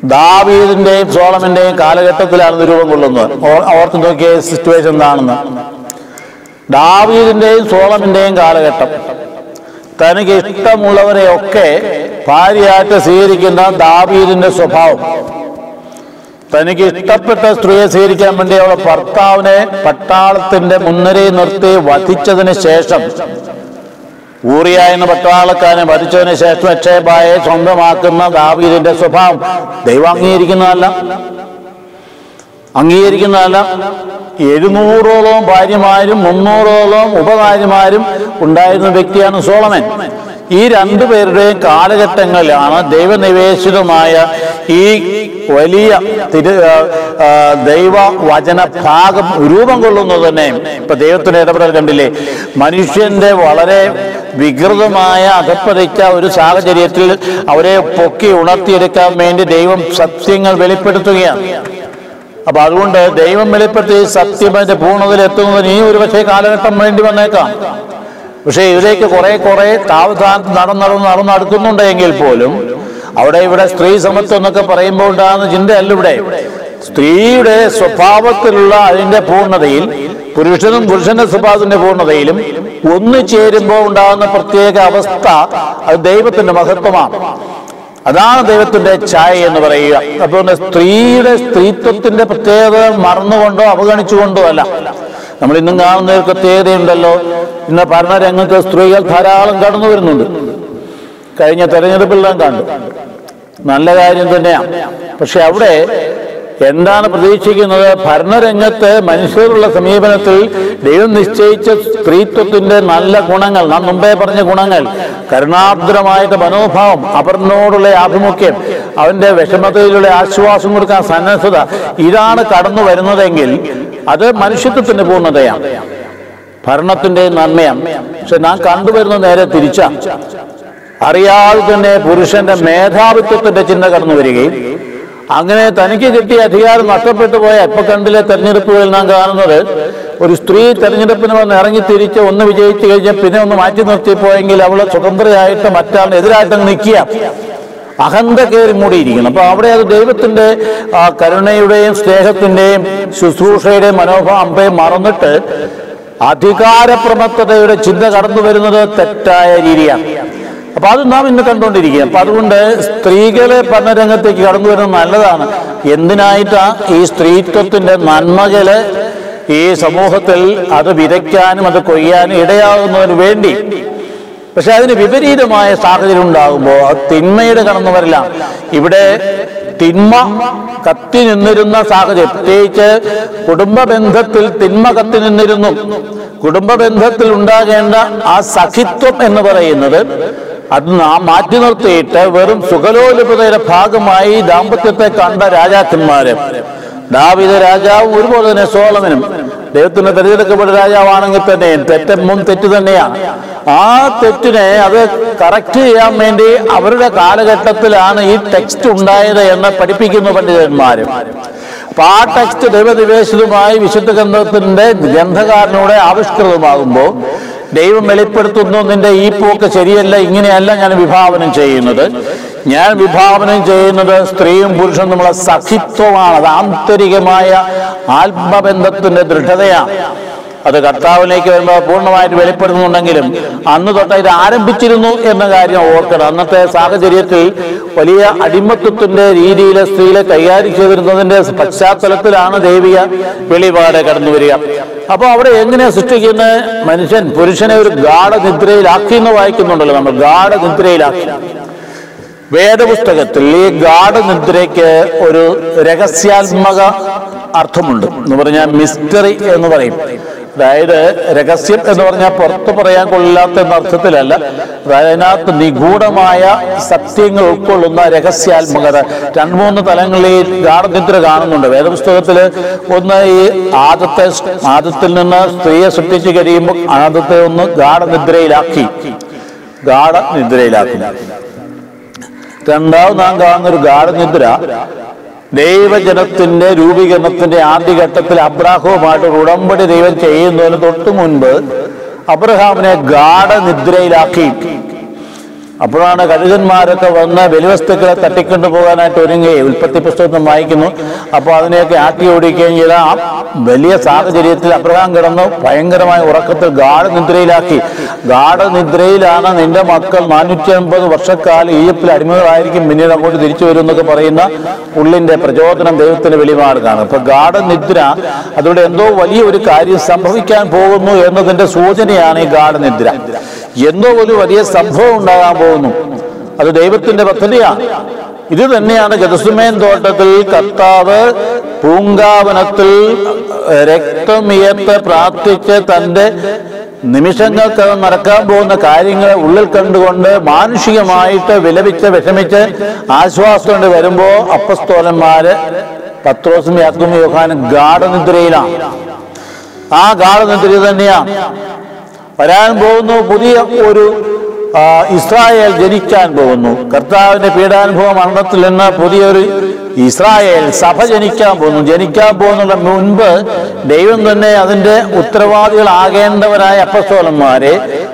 ദാവീദിന്റെയും സോളമിന്റെയും കാലഘട്ടത്തിലാണ് രൂപം കൊള്ളുന്നത്. ഓർത്ത് നോക്കിയ സിറ്റുവേഷൻ എന്താണെന്ന്. ദാവീദിന്റെയും സോളമിന്റെയും കാലഘട്ടം. തനിക്ക് ഇഷ്ടമുള്ളവരെയൊക്കെ ഭാര്യയായിട്ട് സ്വീകരിക്കുന്ന ദാവീദിന്റെ സ്വഭാവം. തനിക്ക് ഇഷ്ടപ്പെട്ട സ്ത്രീയെ സ്വീകരിക്കാൻ വേണ്ടി അവളെ ഭർത്താവിനെ പട്ടാളത്തിന്റെ മുൻനിരയിൽ നിർത്തി വധിച്ചതിന് ശേഷം ഊറിയ എന്ന പട്ടാളക്കാരനെ വധിച്ചതിന് ശേഷം അക്ഷയബായെ സ്വന്തമാക്കുന്ന ദാവീദിന്റെ സ്വഭാവം ദൈവം അംഗീകരിക്കുന്നതല്ല. അംഗീകരിക്കുന്നതല്ല. എഴുന്നൂറോളം ഭാര്യമാരും മുന്നൂറോളം ഉപകാര്യമാരും ഉണ്ടായിരുന്ന വ്യക്തിയാണ് സോളമൻ. ഈ രണ്ടുപേരുടെയും കാലഘട്ടങ്ങളിലാണ് ദൈവനിവേശിതമായ ഈ വലിയ തിരു ദൈവ വചന ഭാഗം രൂപം കൊള്ളുന്നത് തന്നെ. ഇപ്പൊ ദൈവത്തിന്റെ ഇടപെടൽ കണ്ടില്ലേ? മനുഷ്യന്റെ വളരെ വികൃതമായ അകപ്പതിച്ച ഒരു സാഹചര്യത്തിൽ അവരെ പൊക്കി ഉണർത്തിയെടുക്കാൻ വേണ്ടി ദൈവം സത്യങ്ങൾ വെളിപ്പെടുത്തുകയാണ്. അപ്പൊ അതുകൊണ്ട് ദൈവം വെളിപ്പെടുത്തി സത്യം അതിന്റെ പൂർണതയിൽ എത്തുന്നതിന് ഈ ഒരു പക്ഷേ കാലഘട്ടം വേണ്ടി വന്നേക്കാം. പക്ഷേ ഇതിലേക്ക് കുറെ കുറെ താവധാനം നടന്ന് നടന്ന് നടന്ന് നടക്കുന്നുണ്ട് എങ്കിൽ പോലും അവിടെ ഇവിടെ സ്ത്രീ സമത്വം എന്നൊക്കെ പറയുമ്പോൾ ഉണ്ടാകുന്ന ചിന്തയല്ല ഇവിടെ. സ്ത്രീയുടെ സ്വഭാവത്തിലുള്ള അതിന്റെ പൂർണതയിൽ പുരുഷനും പുരുഷന്റെ സ്വഭാവത്തിന്റെ പൂർണതയിലും ഒന്നു ചേരുമ്പോൾ ഉണ്ടാകുന്ന പ്രത്യേക അവസ്ഥ അത് ദൈവത്തിന്റെ മഹത്വമാണ്. അതാണ് ദൈവത്തിന്റെ ഛായ എന്ന് പറയുക. അതുകൊണ്ട് സ്ത്രീയുടെ സ്ത്രീത്വത്തിന്റെ പ്രത്യേകത മറന്നുകൊണ്ടോ അവഗണിച്ചുകൊണ്ടോ അല്ല. നമ്മൾ ഇന്നും കാണുന്ന ഒരു പ്രത്യേകതയുണ്ടല്ലോ ഇന്ന് ഭരണരംഗത്ത് സ്ത്രീകൾ ധാരാളം കടന്നു വരുന്നുണ്ട്. കഴിഞ്ഞ തെരഞ്ഞെടുപ്പെല്ലാം കണ്ടു. നല്ല കാര്യം തന്നെയാണ് പക്ഷെ അവിടെ എന്താണ് പ്രതീക്ഷിക്കുന്നത്? ഭരണരംഗത്ത് മനുഷ്യരുള്ള സമീപനത്തിൽ ദൈവം നിശ്ചയിച്ച സ്ത്രീത്വത്തിന്റെ നല്ല ഗുണങ്ങൾ നാം മുമ്പേ പറഞ്ഞ ഗുണങ്ങൾ കരുണാർദ്രമായിട്ട് മനോഭാവം അവരിനോടുള്ള ആഭിമുഖ്യം അവന്റെ വിഷമതയിലുള്ള ആശ്വാസം കൊടുക്കാൻ സന്നദ്ധത ഇതാണ് കടന്നു വരുന്നതെങ്കിൽ അത് മനുഷ്യത്വത്തിന്റെ പൂർണതയാണ്. ഭരണത്തിന്റെ നന്മയാണ്. പക്ഷെ നാം കണ്ടുവരുന്ന നേരെ തിരിച്ച. അറിയാതെ തന്നെ പുരുഷന്റെ മേധാവിത്വത്തിന്റെ ചിന്ത കടന്നു വരികയും അങ്ങനെ തനിക്ക് കിട്ടിയ അധികാരം നഷ്ടപ്പെട്ടു പോയ ഇപ്പൊ കണ്ടിലെ തെരഞ്ഞെടുപ്പുകളിൽ നാം കാണുന്നത് ഒരു സ്ത്രീ തെരഞ്ഞെടുപ്പിന് വന്ന് ഇറങ്ങി തിരിച്ച് ഒന്ന് വിജയിച്ചു കഴിഞ്ഞാൽ പിന്നെ ഒന്ന് മാറ്റി നിർത്തിപ്പോയെങ്കിൽ അവൾ സ്വതന്ത്രയായിട്ട് മറ്റാളിന് എതിരായിട്ട് നിൽക്കുക. അഹന്ത കയറി മൂടിയിരിക്കണം അപ്പൊ അവിടെ അത് ദൈവത്തിന്റെ ആ കരുണയുടെയും സ്നേഹത്തിന്റെയും ശുശ്രൂഷയുടെയും മനോഭാവം മറന്നിട്ട് അധികാരപ്രമത്തതയുടെ ചിന്ത കടന്നു വരുന്നത് തെറ്റായ രീതിയാണ്. അപ്പൊ അത് നാം ഇന്ന് കണ്ടുകൊണ്ടിരിക്കുക അപ്പൊ അതുകൊണ്ട് സ്ത്രീകളെ പഠനരംഗത്തേക്ക് കടന്നു വരുന്നത് നല്ലതാണ്. എന്തിനായിട്ടാ ഈ സ്ത്രീത്വത്തിന്റെ നന്മകൾ ഈ സമൂഹത്തിൽ അത് വിതയ്ക്കാനും അത് കൊയ്യാനും ഇടയാകുന്നതിന് വേണ്ടി? പക്ഷെ അതിന് വിപരീതമായ സാഹചര്യം ഉണ്ടാകുമ്പോൾ അത് തിന്മയുടെ കടന്നു വരില്ല ഇവിടെ തിന്മ കത്തി നിന്നിരുന്ന സാഹചര്യം. പ്രത്യേകിച്ച് കുടുംബ ബന്ധത്തിൽ തിന്മ കത്തി നിന്നിരുന്നു. കുടുംബ ബന്ധത്തിൽ ഉണ്ടാകേണ്ട ആ സഖിത്വം എന്ന് പറയുന്നത് അത് മാറ്റി നിർത്തിയിട്ട് വെറും സുഖലോലുപതയുടെ ഭാഗമായി ദാമ്പത്യത്തെ കണ്ട രാജാക്കന്മാര്. ദാവിത രാജാവും ഒരുപോലെ തന്നെ സോളമനും ദൈവത്തിന് തിരഞ്ഞെടുക്കപ്പെട്ട രാജാവാണെങ്കിൽ തന്നെ തെറ്റും തെറ്റ് തന്നെയാണ്. ആ തെറ്റിനെ അത് കറക്റ്റ് ചെയ്യാൻ വേണ്ടി അവരുടെ കാലഘട്ടത്തിലാണ് ഈ ടെക്സ്റ്റ് ഉണ്ടായത് എന്ന് പഠിപ്പിക്കുന്നു പണ്ഡിതന്മാരും. അപ്പൊ ആ ടെക്സ്റ്റ് ദൈവനിവേശിതമായി വിശുദ്ധ ഗ്രന്ഥത്തിന്റെ ഗ്രന്ഥകാരനോടെ ആവിഷ്കൃതമാകുമ്പോൾ ദൈവം വെളിപ്പെടുത്തുന്നു നിന്റെ ഈ പോക്ക് ശരിയല്ല ഇങ്ങനെയല്ല ഞാൻ വിഭാവനം ചെയ്യുന്നത്. ഞാൻ വിഭാവനം ചെയ്യുന്നത് സ്ത്രീയും പുരുഷനും നമ്മളെ സഖിത്വമാണ്. അത് ആന്തരികമായ ആത്മബന്ധത്തിന്റെ ദൃഢതയാണ്. അത് കർത്താവിലേക്ക് വരുമ്പോൾ പൂർണമായിട്ട് വെളിപ്പെടുന്നുണ്ടെങ്കിലും അന്ന് തൊട്ട് ഇത് ആരംഭിച്ചിരുന്നു എന്ന കാര്യം ഓർക്കണം. അന്നത്തെ സാഹചര്യത്തിൽ വലിയ അടിമത്വത്തിന്റെ രീതിയിൽ സ്ത്രീയെ കൈകാര്യം ചെയ്തിരുന്നതിന്റെ പശ്ചാത്തലത്തിലാണ് ദൈവിക വെളിപാട് കടന്നു വരിക. അപ്പൊ അവിടെ എങ്ങനെയാ സൃഷ്ടിക്കുന്ന മനുഷ്യൻ പുരുഷനെ ഒരു ഗാഠനിദ്രയിലാക്കി എന്ന് വായിക്കുന്നുണ്ടല്ലോ നമ്മൾ ഗാഠനിദ്രയിലാക്കി. വേദപുസ്തകത്തിൽ ഈ ഗാഠനിദ്രയ്ക്ക് ഒരു രഹസ്യാത്മക അർത്ഥമുണ്ട് എന്ന് പറഞ്ഞാൽ മിസ്റ്ററി എന്ന് പറയും. അതായത് രഹസ്യം എന്ന് പറഞ്ഞാൽ പുറത്തു പറയാൻ കൊള്ളില്ലാത്ത എന്ന അർത്ഥത്തിലല്ല അതിനകത്ത് നിഗൂഢമായ സത്യങ്ങൾ ഉൾക്കൊള്ളുന്ന രഹസ്യാത്മകത. രണ്ട് മൂന്ന് തലങ്ങളിൽ ഈ കാണുന്നുണ്ട്. വേദപുസ്തകത്തിൽ ഒന്ന് ഈ ആദത്തെ ആദത്തിൽ നിന്ന് സ്ത്രീയെ സൃഷ്ടിച്ചു കഴിയുമ്പോൾ ആദത്തെ ഒന്ന് ഗാഠനിദ്രയിലാക്കി. ഗാഠനിദ്രയിലാക്കി. രണ്ടാമത് നാം കാണുന്ന ഒരു ഗാഠനിദ്ര ദൈവജനത്തിന്റെ രൂപീകരണത്തിന്റെ ആദ്യഘട്ടത്തിൽ അബ്രാഹവുമായിട്ട് ഒരു ഉടമ്പടി ദൈവം ചെയ്യുന്നതിന് തൊട്ടു മുൻപ് അബ്രഹാമിനെ ഗാഠനിദ്രയിലാക്കി. അപ്പോഴാണ് കഴുകന്മാരൊക്കെ വന്ന് ബലിവസ്തുക്കളെ തട്ടിക്കൊണ്ടു പോകാനായിട്ട് ഒരുങ്ങി. ഉൽപ്പത്തി പുസ്തകത്തിൽ വായിക്കുന്നു. അപ്പോൾ അതിനെയൊക്കെ ആട്ടി ഓടിക്കുകയും ചെയ്ത. ആ വലിയ സാഹചര്യത്തിൽ അബ്രഹാം കിടന്നു ഭയങ്കരമായ ഉറക്കത്തിൽ ഗാഠനിദ്രയിലാക്കി ഗാഠനിദ്രയിലാണ് നിന്റെ മക്കൾ നാനൂറ്റി അമ്പത് വർഷക്കാലം ഈജിപ്തിൽ അടിമകളായിരിക്കും. പിന്നീട് അങ്ങോട്ട് തിരിച്ചു വരും എന്നൊക്കെ പറയുന്ന ഉള്ളിന്റെ പ്രചോദനം ദൈവത്തിന്റെ വെളിപാടുകയാണ് അപ്പൊ ഗാഠനിദ്ര അതിലൂടെ എന്തോ വലിയ ഒരു കാര്യം സംഭവിക്കാൻ പോകുന്നു എന്നതിന്റെ സൂചനയാണ് ഈ ഗാഠനിദ്ര എന്തോ ഒരു വലിയ സംഭവം ഉണ്ടാകാൻ പോകുന്നു. അത് ദൈവത്തിന്റെ പദ്ധതിയാണ് ഇത് തന്നെയാണ് ഗതസുമേൻ തോട്ടത്തിൽ കർത്താവ് പൂങ്കാവനത്തിൽ രക്തമിയത്ത് പ്രാർത്ഥിച്ച് തന്റെ നിമിഷങ്ങൾക്കകം നടക്കാൻ പോകുന്ന കാര്യങ്ങൾ ഉള്ളിൽ കണ്ടുകൊണ്ട് മാനുഷികമായിട്ട് വിലപിച്ച് വിഷമിച്ച് ആശ്വാസം കൊണ്ട് വരുമ്പോ അപ്പസ്തോലന്മാര് പത്രോസും യാക്കും യോഹാനും ഗാഠനിദ്രയിലാണ്. ആ ഗാഠനിദ്ര തന്നെയാണ് വരാൻ പോകുന്നു. പുതിയ ഒരു ഇസ്രായേൽ ജനിക്കാൻ പോകുന്നു. കർത്താവിന്റെ പീഡാനുഭവ മരണത്തിൽ നിന്ന് പുതിയൊരു ഇസ്രായേൽ സഭ ജനിക്കാൻ പോകുന്നു. ജനിക്കാൻ പോകുന്നതിന് മുൻപ് ദൈവം തന്നെ അതിന്റെ ഉത്തരവാദികളാകേണ്ടവരായ അപ്പസ്തോലന്മാരെ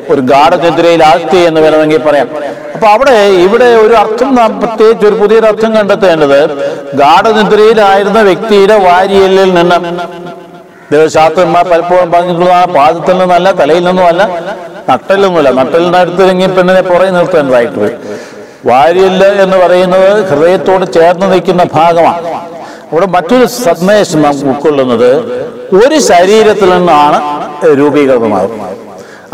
ഒരു ഗാഠനിദ്രയിലാഴ്ത്തി എന്ന് വേണമെങ്കിൽ പറയാം. അപ്പൊ അവിടെ ഇവിടെ ഒരു അർത്ഥം നാം പ്രത്യേകിച്ച് ഒരു പുതിയൊരു അർത്ഥം കണ്ടെത്തേണ്ടത് ഗാഠനിദ്രയിലായിരുന്ന വ്യക്തിയുടെ വാരിയലിൽ നിന്ന് ദേവശാസ്ത്രന്മാർ പലപ്പോഴും പറഞ്ഞിട്ടുള്ളതാണ് പാദത്തിൽ നിന്നല്ല തലയിൽ നിന്നുമല്ല നട്ടലൊന്നുമല്ല നട്ടലിന്റെ അടുത്തിറങ്ങി പെണ്ണിനെ പുറകെ നിർത്തേണ്ടതായിട്ട് വരും വാരിയൽ എന്ന് പറയുന്നത് ഹൃദയത്തോട് ചേർന്ന് നിൽക്കുന്ന ഭാഗമാണ്. അവിടെ മറ്റൊരു സന്ദേശം നാം ഉൾക്കൊള്ളുന്നത് ഒരു ശരീരത്തിൽ നിന്നാണ് രൂപീകൃതമാകുന്നത്.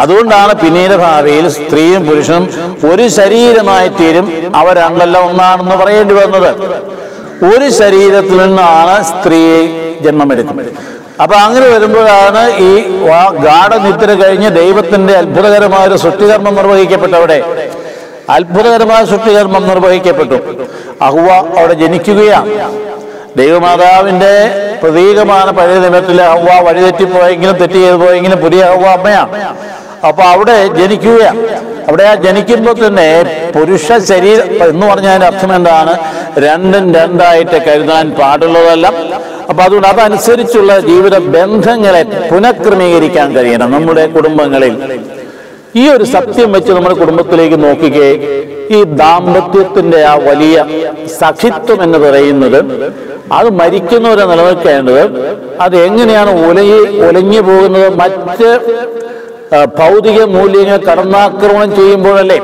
അതുകൊണ്ടാണ് പിന്നീട് ഭാവിയിൽ സ്ത്രീയും പുരുഷനും ഒരു ശരീരമായി തീരും. അവർ രണ്ടല്ല ഒന്നാണെന്ന് പറയേണ്ടി വന്നത്. ഒരു ശരീരത്തിൽ നിന്നാണ് സ്ത്രീ ജന്മമെടുക്കുന്നത്. അപ്പൊ അങ്ങനെ വരുമ്പോഴാണ് ഈ ഗാഠനിദ്ര കഴിഞ്ഞ് ദൈവത്തിന്റെ അത്ഭുതകരമായ ഒരു സൃഷ്ടികർമ്മം നിർവഹിക്കപ്പെട്ടവിടെ. അത്ഭുതകരമായ സൃഷ്ടികർമ്മം നിർവഹിക്കപ്പെട്ടു. അഹുവ അവിടെ ജനിക്കുകയാണ്. ദൈവമാതാവിന്റെ പ്രതീകമാണ് പഴയ നിയമത്തിലെ അഹുവ വഴിതെറ്റിപ്പോയെങ്കിലും തെറ്റ് ചെയ്തു പോയെങ്കിലും പുതിയ അഹുവ അമ്മയാണ്. അപ്പൊ അവിടെ ജനിക്കുകയാണ് അവിടെ ആ ജനിക്കുമ്പോൾ തന്നെ പുരുഷ ശരീരം എന്ന് പറഞ്ഞാൽ അർത്ഥം എന്താണ്? രണ്ടും രണ്ടായിട്ട് കരുതാൻ പാടുള്ളതല്ല. അപ്പൊ അതുകൊണ്ട് അതനുസരിച്ചുള്ള ജീവിത ബന്ധങ്ങളെ പുനഃക്രമീകരിക്കാൻ കഴിയണം നമ്മുടെ കുടുംബങ്ങളിൽ. ഈ ഒരു സത്യം വെച്ച് നമ്മുടെ കുടുംബത്തിലേക്ക് നോക്കുകയെ ഈ ദാമ്പത്യത്തിന്റെ ആ വലിയ സഖിത്വം എന്ന് പറയുന്നത് അത് മരിക്കുന്നവരെ നിലനിൽക്കേണ്ടത് അത് എങ്ങനെയാണ് ഉലയി ഉലഞ്ഞു പോകുന്നത്? മറ്റ് ഭൗതിക മൂല്യങ്ങൾ കടന്നാക്രമണം ചെയ്യുമ്പോഴല്ലേ?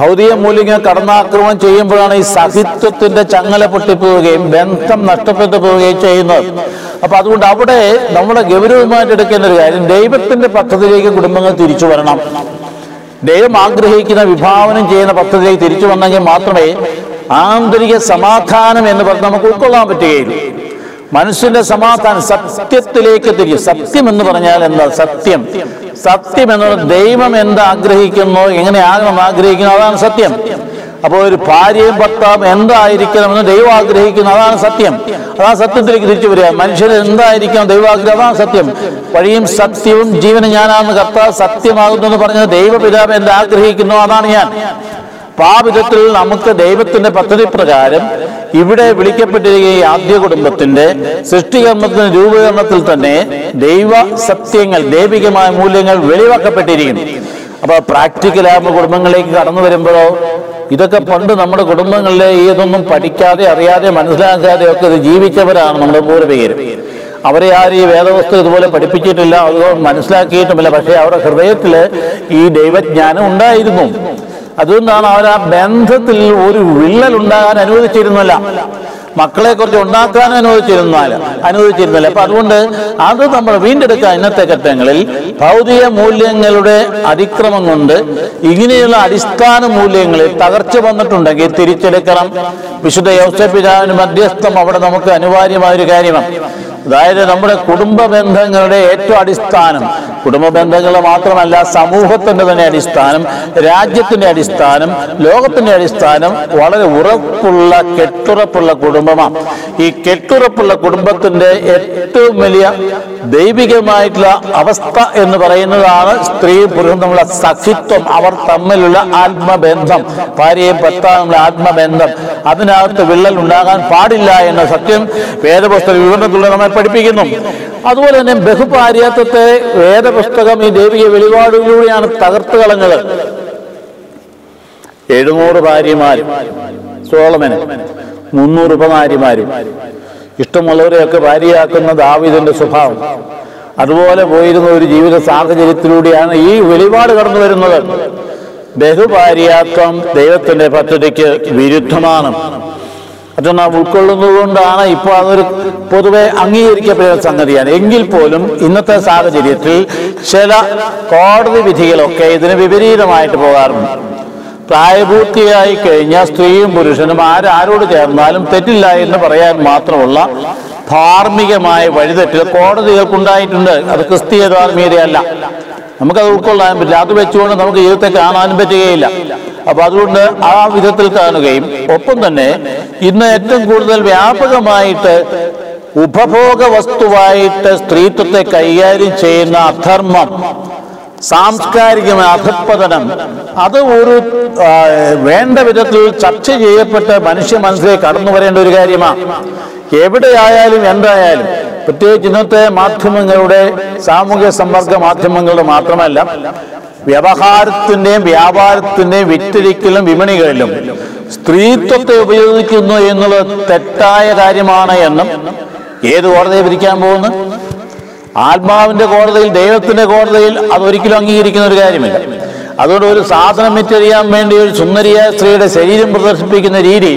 ഭൗതിക മൂല്യങ്ങൾ കടന്നാക്രമണം ചെയ്യുമ്പോഴാണ് ഈ സഹിത്വത്തിന്റെ ചങ്ങല പൊട്ടിപ്പോവുകയും ബന്ധം നഷ്ടപ്പെട്ടു പോവുകയും ചെയ്യുന്നത്. അപ്പൊ അതുകൊണ്ട് അവിടെ നമ്മുടെ ഗൗരവമായിട്ട് എടുക്കേണ്ട ഒരു കാര്യം ദൈവത്തിന്റെ പദ്ധതിയിലേക്ക് കുടുംബങ്ങൾ തിരിച്ചു വരണം. ദൈവം ആഗ്രഹിക്കുന്ന വിഭാവനം ചെയ്യുന്ന പദ്ധതിയിലേക്ക് തിരിച്ചു വന്നെങ്കിൽ മാത്രമേ ആന്തരിക സമാധാനം എന്ന് പറഞ്ഞ് നമുക്ക് ഉൾക്കൊള്ളാൻ പറ്റുകയുള്ളൂ. മനുഷ്യന്റെ സമാധാനം സത്യത്തിലേക്ക് തിരിയും. സത്യം എന്ന് പറഞ്ഞാൽ എന്താ സത്യം? സത്യം എന്ന് പറഞ്ഞാൽ ദൈവം എന്ത് ആഗ്രഹിക്കുന്നു എങ്ങനെയാകണം ആഗ്രഹിക്കുന്നു അതാണ് സത്യം. അപ്പോൾ ഒരു ഭാര്യയും ഭർത്താവും എന്തായിരിക്കണം എന്ന് ദൈവം ആഗ്രഹിക്കുന്നു അതാണ് സത്യം. അതാണ് സത്യത്തിലേക്ക് തിരിച്ചു വരിക. മനുഷ്യർ എന്തായിരിക്കണം ദൈവം ആഗ്രഹം അതാണ് സത്യം. വഴിയും സത്യവും ജീവനും ഞാനാണെന്ന് കർത്താവ് സത്യമാകുന്നു എന്ന് പറഞ്ഞത് ദൈവപിതാവ് എന്ത് ആഗ്രഹിക്കുന്നു അതാണ് ഞാൻ. അപ്പൊ ആ വിധത്തിൽ നമുക്ക് ദൈവത്തിന്റെ പദ്ധതി പ്രകാരം ഇവിടെ വിളിക്കപ്പെട്ടിരിക്കുന്ന ഈ ആദ്യ കുടുംബത്തിന്റെ സൃഷ്ടികർമ്മത്തിന് രൂപകരണത്തിൽ തന്നെ ദൈവ സത്യങ്ങൾ ദൈവികമായ മൂല്യങ്ങൾ വെളിവാക്കപ്പെട്ടിരിക്കുന്നു. അപ്പൊ പ്രാക്ടിക്കലാകുമ്പോൾ കുടുംബങ്ങളിലേക്ക് കടന്നു വരുമ്പോഴോ ഇതൊക്കെ പണ്ട് നമ്മുടെ കുടുംബങ്ങളിലെ ഇതൊന്നും പഠിക്കാതെ അറിയാതെ മനസ്സിലാക്കാതെ ഒക്കെ ഇത് ജീവിച്ചവരാണ് നമ്മുടെ പൂർവികർ അവരെ ആരും ഈ വേദവസ്തു ഇതുപോലെ പഠിപ്പിച്ചിട്ടില്ല അതുകൊണ്ട് മനസ്സിലാക്കിയിട്ടുമില്ല പക്ഷേ അവരുടെ ഹൃദയത്തിൽ ഈ ദൈവജ്ഞാനം ഉണ്ടായിരുന്നു. അതുകൊണ്ടാണ് അവർ ആ ബന്ധത്തിൽ ഒരു വിള്ളൽ ഉണ്ടാകാൻ അനുവദിച്ചിരുന്നില്ല. മക്കളെ കുറിച്ച് ഉണ്ടാക്കാൻ അനുവദിച്ചിരുന്നാൽ അനുവദിച്ചിരുന്നില്ല. അപ്പൊ അതുകൊണ്ട് അത് നമ്മൾ വീണ്ടെടുക്കാൻ ഇന്നത്തെ ഘട്ടങ്ങളിൽ ഭൗതിക മൂല്യങ്ങളുടെ അതിക്രമം കൊണ്ട് ഇങ്ങനെയുള്ള അടിസ്ഥാന മൂല്യങ്ങളിൽ തകർച്ച വന്നിട്ടുണ്ടെങ്കിൽ തിരിച്ചെടുക്കണം. വിശുദ്ധ യൗസപിതാവിന് മധ്യസ്ഥം അവിടെ നമുക്ക് അനിവാര്യമായ ഒരു കാര്യമാണ്. അതായത് നമ്മുടെ കുടുംബ ബന്ധങ്ങളുടെ ഏറ്റവും അടിസ്ഥാനം. കുടുംബ ബന്ധങ്ങൾ മാത്രമല്ല സമൂഹത്തിന്റെ തന്നെ അടിസ്ഥാനം രാജ്യത്തിന്റെ അടിസ്ഥാനം ലോകത്തിന്റെ അടിസ്ഥാനം വളരെ ഉറപ്പുള്ള കെട്ടുറപ്പുള്ള കുടുംബമാണ്. ഈ കെട്ടുറപ്പുള്ള കുടുംബത്തിന്റെ ഏറ്റവും വലിയ ദൈവികമായിട്ടുള്ള അവസ്ഥ എന്ന് പറയുന്നതാണ് സ്ത്രീ പുരുഷൻ തമ്മിലുള്ള സഖിത്വം. അവർ തമ്മിലുള്ള ആത്മബന്ധം. ഭാര്യയും ഭർത്താവുള്ള ആത്മബന്ധം. അതിനകത്ത് വിള്ളൽ ഉണ്ടാകാൻ പാടില്ല എന്ന സത്യം വേദപുസ്തക വിവരണത്തിലൂടെ നമ്മെ പഠിപ്പിക്കുന്നു. അതുപോലെ തന്നെ ബഹുപാര്യാത്വത്തെ വേദപുസ്തകം ഈ ദൈവിക വെളിപാടുകളിലൂടെയാണ് തകർത്ത് കളഞ്ഞത്. എഴുന്നൂറ് ഭാര്യമാരും സോളമന് മുന്നൂറ് ഉപനാരിമാരും ഇഷ്ടമുള്ളവരെയൊക്കെ ഭാര്യയാക്കുന്ന ദാവിദിന്റെ സ്വഭാവം. അതുപോലെ പോയിരുന്ന ഒരു ജീവിത സാഹചര്യത്തിലൂടെയാണ് ഈ വെളിപാട് കടന്നു വരുന്നത്. ബഹുഭാര്യാത്വം ദൈവത്തിന്റെ പദ്ധതിക്ക് വിരുദ്ധമാണ്. അതൊന്ന് നാം ഉൾക്കൊള്ളുന്നതുകൊണ്ടാണ് ഇപ്പോൾ അതൊരു പൊതുവെ അംഗീകരിക്കപ്പെടുന്ന സംഗതിയാണ്. എങ്കിൽ പോലും ഇന്നത്തെ സാഹചര്യത്തിൽ ചില കോടതി വിധികളൊക്കെ ഇതിന് വിപരീതമായിട്ട് പോകാറുണ്ട്. പ്രായപൂർത്തിയായി കഴിഞ്ഞ സ്ത്രീയും പുരുഷനും ആരാരോട് ചേർന്നാലും തെറ്റില്ല എന്ന് പറയാൻ മാത്രമുള്ള ധാർമ്മികമായ വഴിതെറ്റൽ കോടതികൾക്കുണ്ടായിട്ടുണ്ട്. അത് ക്രിസ്തീയ ധാർമ്മികതയല്ല. നമുക്കത് ഉൾക്കൊള്ളാൻ പറ്റില്ല. അത് വെച്ചുകൊണ്ട് നമുക്ക് ജീവിതത്തെ കാണാനും പറ്റുകയില്ല. അപ്പൊ അതുകൊണ്ട് ആ വിധത്തിൽ കാണുകയും ഒപ്പം തന്നെ ഇന്ന് ഏറ്റവും കൂടുതൽ വ്യാപകമായിട്ട് ഉപഭോഗ വസ്തുവായിട്ട് സ്ത്രീത്വത്തെ കൈകാര്യം ചെയ്യുന്ന അധർമ്മം സാംസ്കാരികമായ അധപ്പതനം അത് ഒരു വേണ്ട വിധത്തിൽ ചർച്ച ചെയ്യപ്പെട്ട് മനുഷ്യ മനസ്സിലേക്ക് കടന്നു വരേണ്ട ഒരു കാര്യമാണ്. എവിടെയായാലും എന്തായാലും പ്രത്യേകിച്ച് ഇന്നത്തെ മാധ്യമങ്ങളുടെ സാമൂഹ്യ സമ്പർക്ക മാധ്യമങ്ങളുടെ മാത്രമല്ല വ്യവഹാരത്തിന്റെയും വ്യാപാരത്തിന്റെയും വിറ്റഴിക്കലും വിപണികളിലും സ്ത്രീത്വത്തെ ഉപയോഗിക്കുന്നു എന്നുള്ളത് തെറ്റായ കാര്യമാണ് എന്നും ഏത് കോടതിയെ വിധിക്കാൻ പോകുന്നു? ആത്മാവിന്റെ കോടതിയിൽ ദൈവത്തിന്റെ കോടതിയിൽ അതൊരിക്കലും അംഗീകരിക്കുന്ന ഒരു കാര്യമില്ല. അതുകൊണ്ട് ഒരു സാധനം വിറ്റഴിയാൻ വേണ്ടി ഒരു സുന്ദരിയായ സ്ത്രീയുടെ ശരീരം പ്രദർശിപ്പിക്കുന്ന രീതി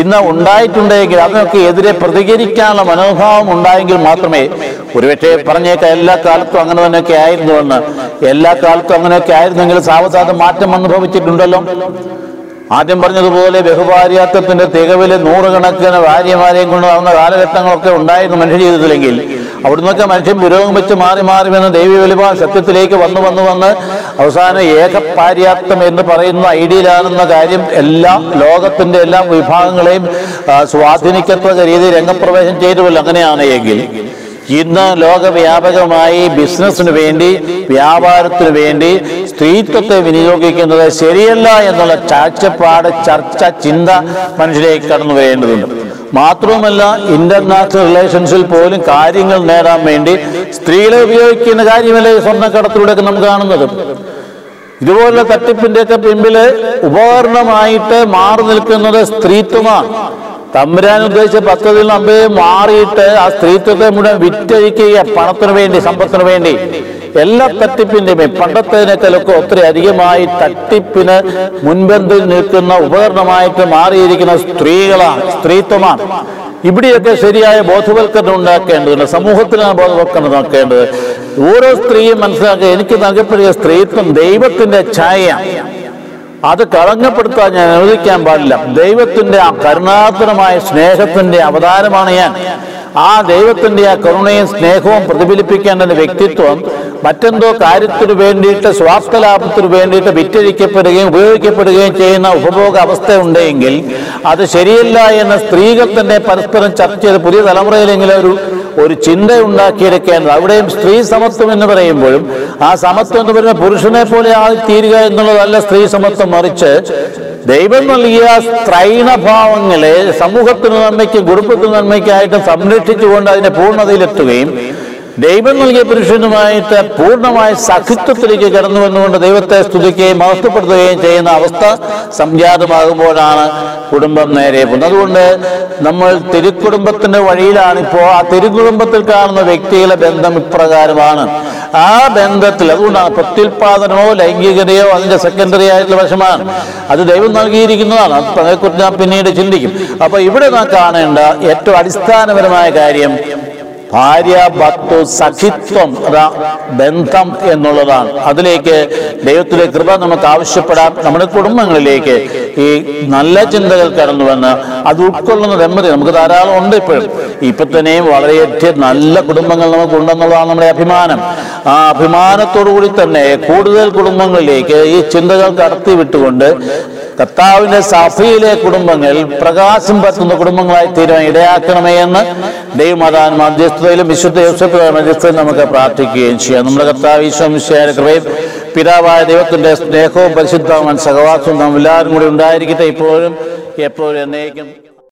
ഇന്ന് ഉണ്ടായിട്ടുണ്ടെങ്കിൽ അതിനൊക്കെ എതിരെ പ്രതികരിക്കാനുള്ള മനോഭാവം ഉണ്ടായെങ്കിൽ മാത്രമേ ഒരുപക്ഷെ പറഞ്ഞേക്ക എല്ലാ കാലത്തും അങ്ങനെ തന്നെയൊക്കെ ആയിരുന്നുവെന്ന് എല്ലാ കാലത്തും അങ്ങനെയൊക്കെ ആയിരുന്നെങ്കിൽ സാവധാനം മാറ്റം അനുഭവിച്ചിട്ടുണ്ടല്ലോ. ആദ്യം പറഞ്ഞതുപോലെ ബഹുഭാര്യാത്വത്തിന്റെ തികവിൽ നൂറുകണക്കിന് ഭാര്യമാരെയും കൊണ്ട് നടന്ന കാലഘട്ടങ്ങളൊക്കെ ഉണ്ടായിരുന്നു മനുഷ്യ ജീവിതത്തിലെങ്കിൽ. അവിടുന്നൊക്കെ മനുഷ്യൻ പുരോഗമിച്ച് മാറി മാറി വന്ന് ദൈവ വെളിപാട് സത്യത്തിലേക്ക് വന്നു വന്ന് വന്ന് അവസാനം ഏകപാര്യാപ്തം എന്ന് പറയുന്ന ഐഡിയയിലാണെന്ന കാര്യം എല്ലാ ലോകത്തിന്റെ എല്ലാ വിഭാഗങ്ങളെയും സ്വാധീനിക്കത്തക്ക രീതിയിൽ രംഗപ്രവേശം ചെയ്തുവല്ലോ. അങ്ങനെയാണ് എങ്കിൽ ഇന്ന് ലോകവ്യാപകമായി ബിസിനസ്സിന് വേണ്ടി വ്യാപാരത്തിന് വേണ്ടി സ്ത്രീത്വത്തെ വിനിയോഗിക്കുന്നത് ശരിയല്ല എന്നുള്ള ചാഴ്ചപ്പാട് ചർച്ച ചിന്ത മനുഷ്യരേക്ക് കടന്നു വരേണ്ടതുണ്ട്. മാത്രവുമല്ല ഇന്റർനാഷണൽ റിലേഷൻസിൽ പോലും കാര്യങ്ങൾ നേടാൻ വേണ്ടി സ്ത്രീകളെ ഉപയോഗിക്കുന്ന കാര്യമല്ലേ സ്വർണക്കടത്തിലൂടെയൊക്കെ നാം കാണുന്നത്? ഇതുപോലുള്ള തട്ടിപ്പിന്റെയൊക്കെ പിമ്പിൽ ഉപകരണമായിട്ട് മാറി നിൽക്കുന്നത് സ്ത്രീത്വമാണ്. തമ്പുരാൻ ഉദ്ദേശിച്ച പദ്ധതിയിൽ നമ്മെ മാറിയിട്ട് ആ സ്ത്രീത്വത്തെ മുഴുവൻ വിറ്റഴിക്കുക പണത്തിന് വേണ്ടി സമ്പത്തിന് വേണ്ടി. എല്ലാ തട്ടിപ്പിന്റെയും പണ്ടത്തേനേക്കാളൊക്കെ ഒത്തിരി അധികമായി തട്ടിപ്പിന് മുൻപന്തിൽ നിൽക്കുന്ന ഉപകരണമായിട്ട് മാറിയിരിക്കുന്ന സ്ത്രീകളാണ് സ്ത്രീത്വമാണ്. ഇവിടെയൊക്കെ ശരിയായ ബോധവൽക്കരണം ഉണ്ടാക്കേണ്ടതുണ്ട് സമൂഹത്തിനാണ് ബോധവൽക്കരണം നോക്കേണ്ടത് ഓരോ സ്ത്രീയും മനസ്സിലാക്കുക എനിക്ക് നൽകപ്പെടുക സ്ത്രീത്വം ദൈവത്തിന്റെ ഛായയാണ്. അത് കളങ്കപ്പെടുത്താൻ ഞാൻ അനുവദിക്കാൻ പാടില്ല. ദൈവത്തിന്റെ ആ കരുണാതരമായ സ്നേഹത്തിന്റെ അവതാരമാണ് ഞാൻ. ആ ദൈവത്തിന്റെ ആ കരുണയും സ്നേഹവും പ്രതിഫലിപ്പിക്കേണ്ട വ്യക്തിത്വം മറ്റെന്തോ കാര്യത്തിനു വേണ്ടിയിട്ട് സ്വാർത്ഥ ലാഭത്തിനു വേണ്ടിയിട്ട് വിറ്റഴിക്കപ്പെടുകയും ഉപയോഗിക്കപ്പെടുകയും ചെയ്യുന്ന ഉപഭോഗ അവസ്ഥ ഉണ്ടെങ്കിൽ അത് ശരിയല്ല എന്ന സ്ത്രീകൾ തന്നെ പരസ്പരം ചർച്ച ചെയ്ത് പുതിയ തലമുറയിലെങ്കിലും ഒരു ഒരു ചിന്ത ഉണ്ടാക്കിയെടുക്കേണ്ടത് അവിടെയും സ്ത്രീ സമത്വം എന്ന് പറയുമ്പോഴും ആ സമത്വം എന്ന് പറയുന്ന പുരുഷനെ പോലെ ആയി തീരുക എന്നുള്ളതല്ല സ്ത്രീ സമത്വം മറിച്ച് ദൈവം നൽകിയ സ്ത്രൈണഭാവങ്ങളെ സമൂഹത്തിന് നന്മയ്ക്കും കുടുംബത്തിന് നന്മയ്ക്കായിട്ട് സംരക്ഷിച്ചുകൊണ്ട് അതിന്റെ പൂർണതയിലെത്തുകയും ദൈവം നൽകിയ പുരുഷനുമായിട്ട് പൂർണമായ സഖിത്വത്തിലേക്ക് കടന്നു വന്നുകൊണ്ട് ദൈവത്തെ സ്തുതിക്കുകയും മഹത്വപ്പെടുത്തുകയും ചെയ്യുന്ന അവസ്ഥ സംജാതമാകുമ്പോഴാണ് കുടുംബം നേരെ പോകുന്നത്. അതുകൊണ്ട് നമ്മൾ തിരുക്കുടുംബത്തിന്റെ വഴിയിലാണിപ്പോ ആ തിരുക്കുടുംബത്തിൽ കാണുന്ന വ്യക്തികളെ ബന്ധം ഇപ്രകാരമാണ്. ആ ബന്ധത്തിൽ അതുകൊണ്ടാണ് പ്രത്യുൽപാദനമോ ലൈംഗികതയോ അതിന്റെ സെക്കൻഡറി ആയിട്ടുള്ള വശമാണ് അത് ദൈവം നൽകിയിരിക്കുന്നതാണ്. അത് അതേക്കുറിച്ച് ഞാൻ പിന്നീട് ചിന്തിക്കും. അപ്പൊ ഇവിടെ നാം കാണേണ്ട ഏറ്റവും അടിസ്ഥാനപരമായ കാര്യം ഭാര്യ ഭക്തു സഖിത്വം ബന്ധം എന്നുള്ളതാണ്. അതിലേക്ക് ദൈവത്തിലെ കൃപ നമുക്ക് ആവശ്യപ്പെടാം. നമ്മുടെ കുടുംബങ്ങളിലേക്ക് ഈ നല്ല ചിന്തകൾ കടന്നു വന്ന് അത് ഉൾക്കൊള്ളുന്ന ദമ്പതി നമുക്ക് ധാരാളം ഉണ്ട് ഇപ്പോഴും. ഇപ്പൊ തന്നെയും വളരെയധികം നല്ല കുടുംബങ്ങൾ നമുക്ക് ഉണ്ടെന്നുള്ളതാണ് നമ്മുടെ അഭിമാനം. ആ അഭിമാനത്തോടു കൂടി തന്നെ കൂടുതൽ കുടുംബങ്ങളിലേക്ക് ഈ ചിന്തകൾ കടത്തി വിട്ടുകൊണ്ട് കർത്താവിന്റെ സഭയിലെ കുടുംബങ്ങൾ പ്രകാശം പറ്റുന്ന കുടുംബങ്ങളായി തീരുവാൻ ഇടയാക്കണമേ എന്ന് ദൈവമാതാൻ മധ്യസ്ഥതയിലും വിശുദ്ധ യോസഫ് മധ്യസ്ഥതയും നമുക്ക് പ്രാർത്ഥിക്കുകയും ചെയ്യാം. നമ്മുടെ കർത്താവ് കൃപയും പിതാവായ ദൈവത്തിന്റെ സ്നേഹവും പരിശുദ്ധവും സഹവാസവും നാം എല്ലാവരും കൂടി ഉണ്ടായിരിക്കട്ടെ. ഇപ്പോഴും എപ്പോഴും എന്നേക്കും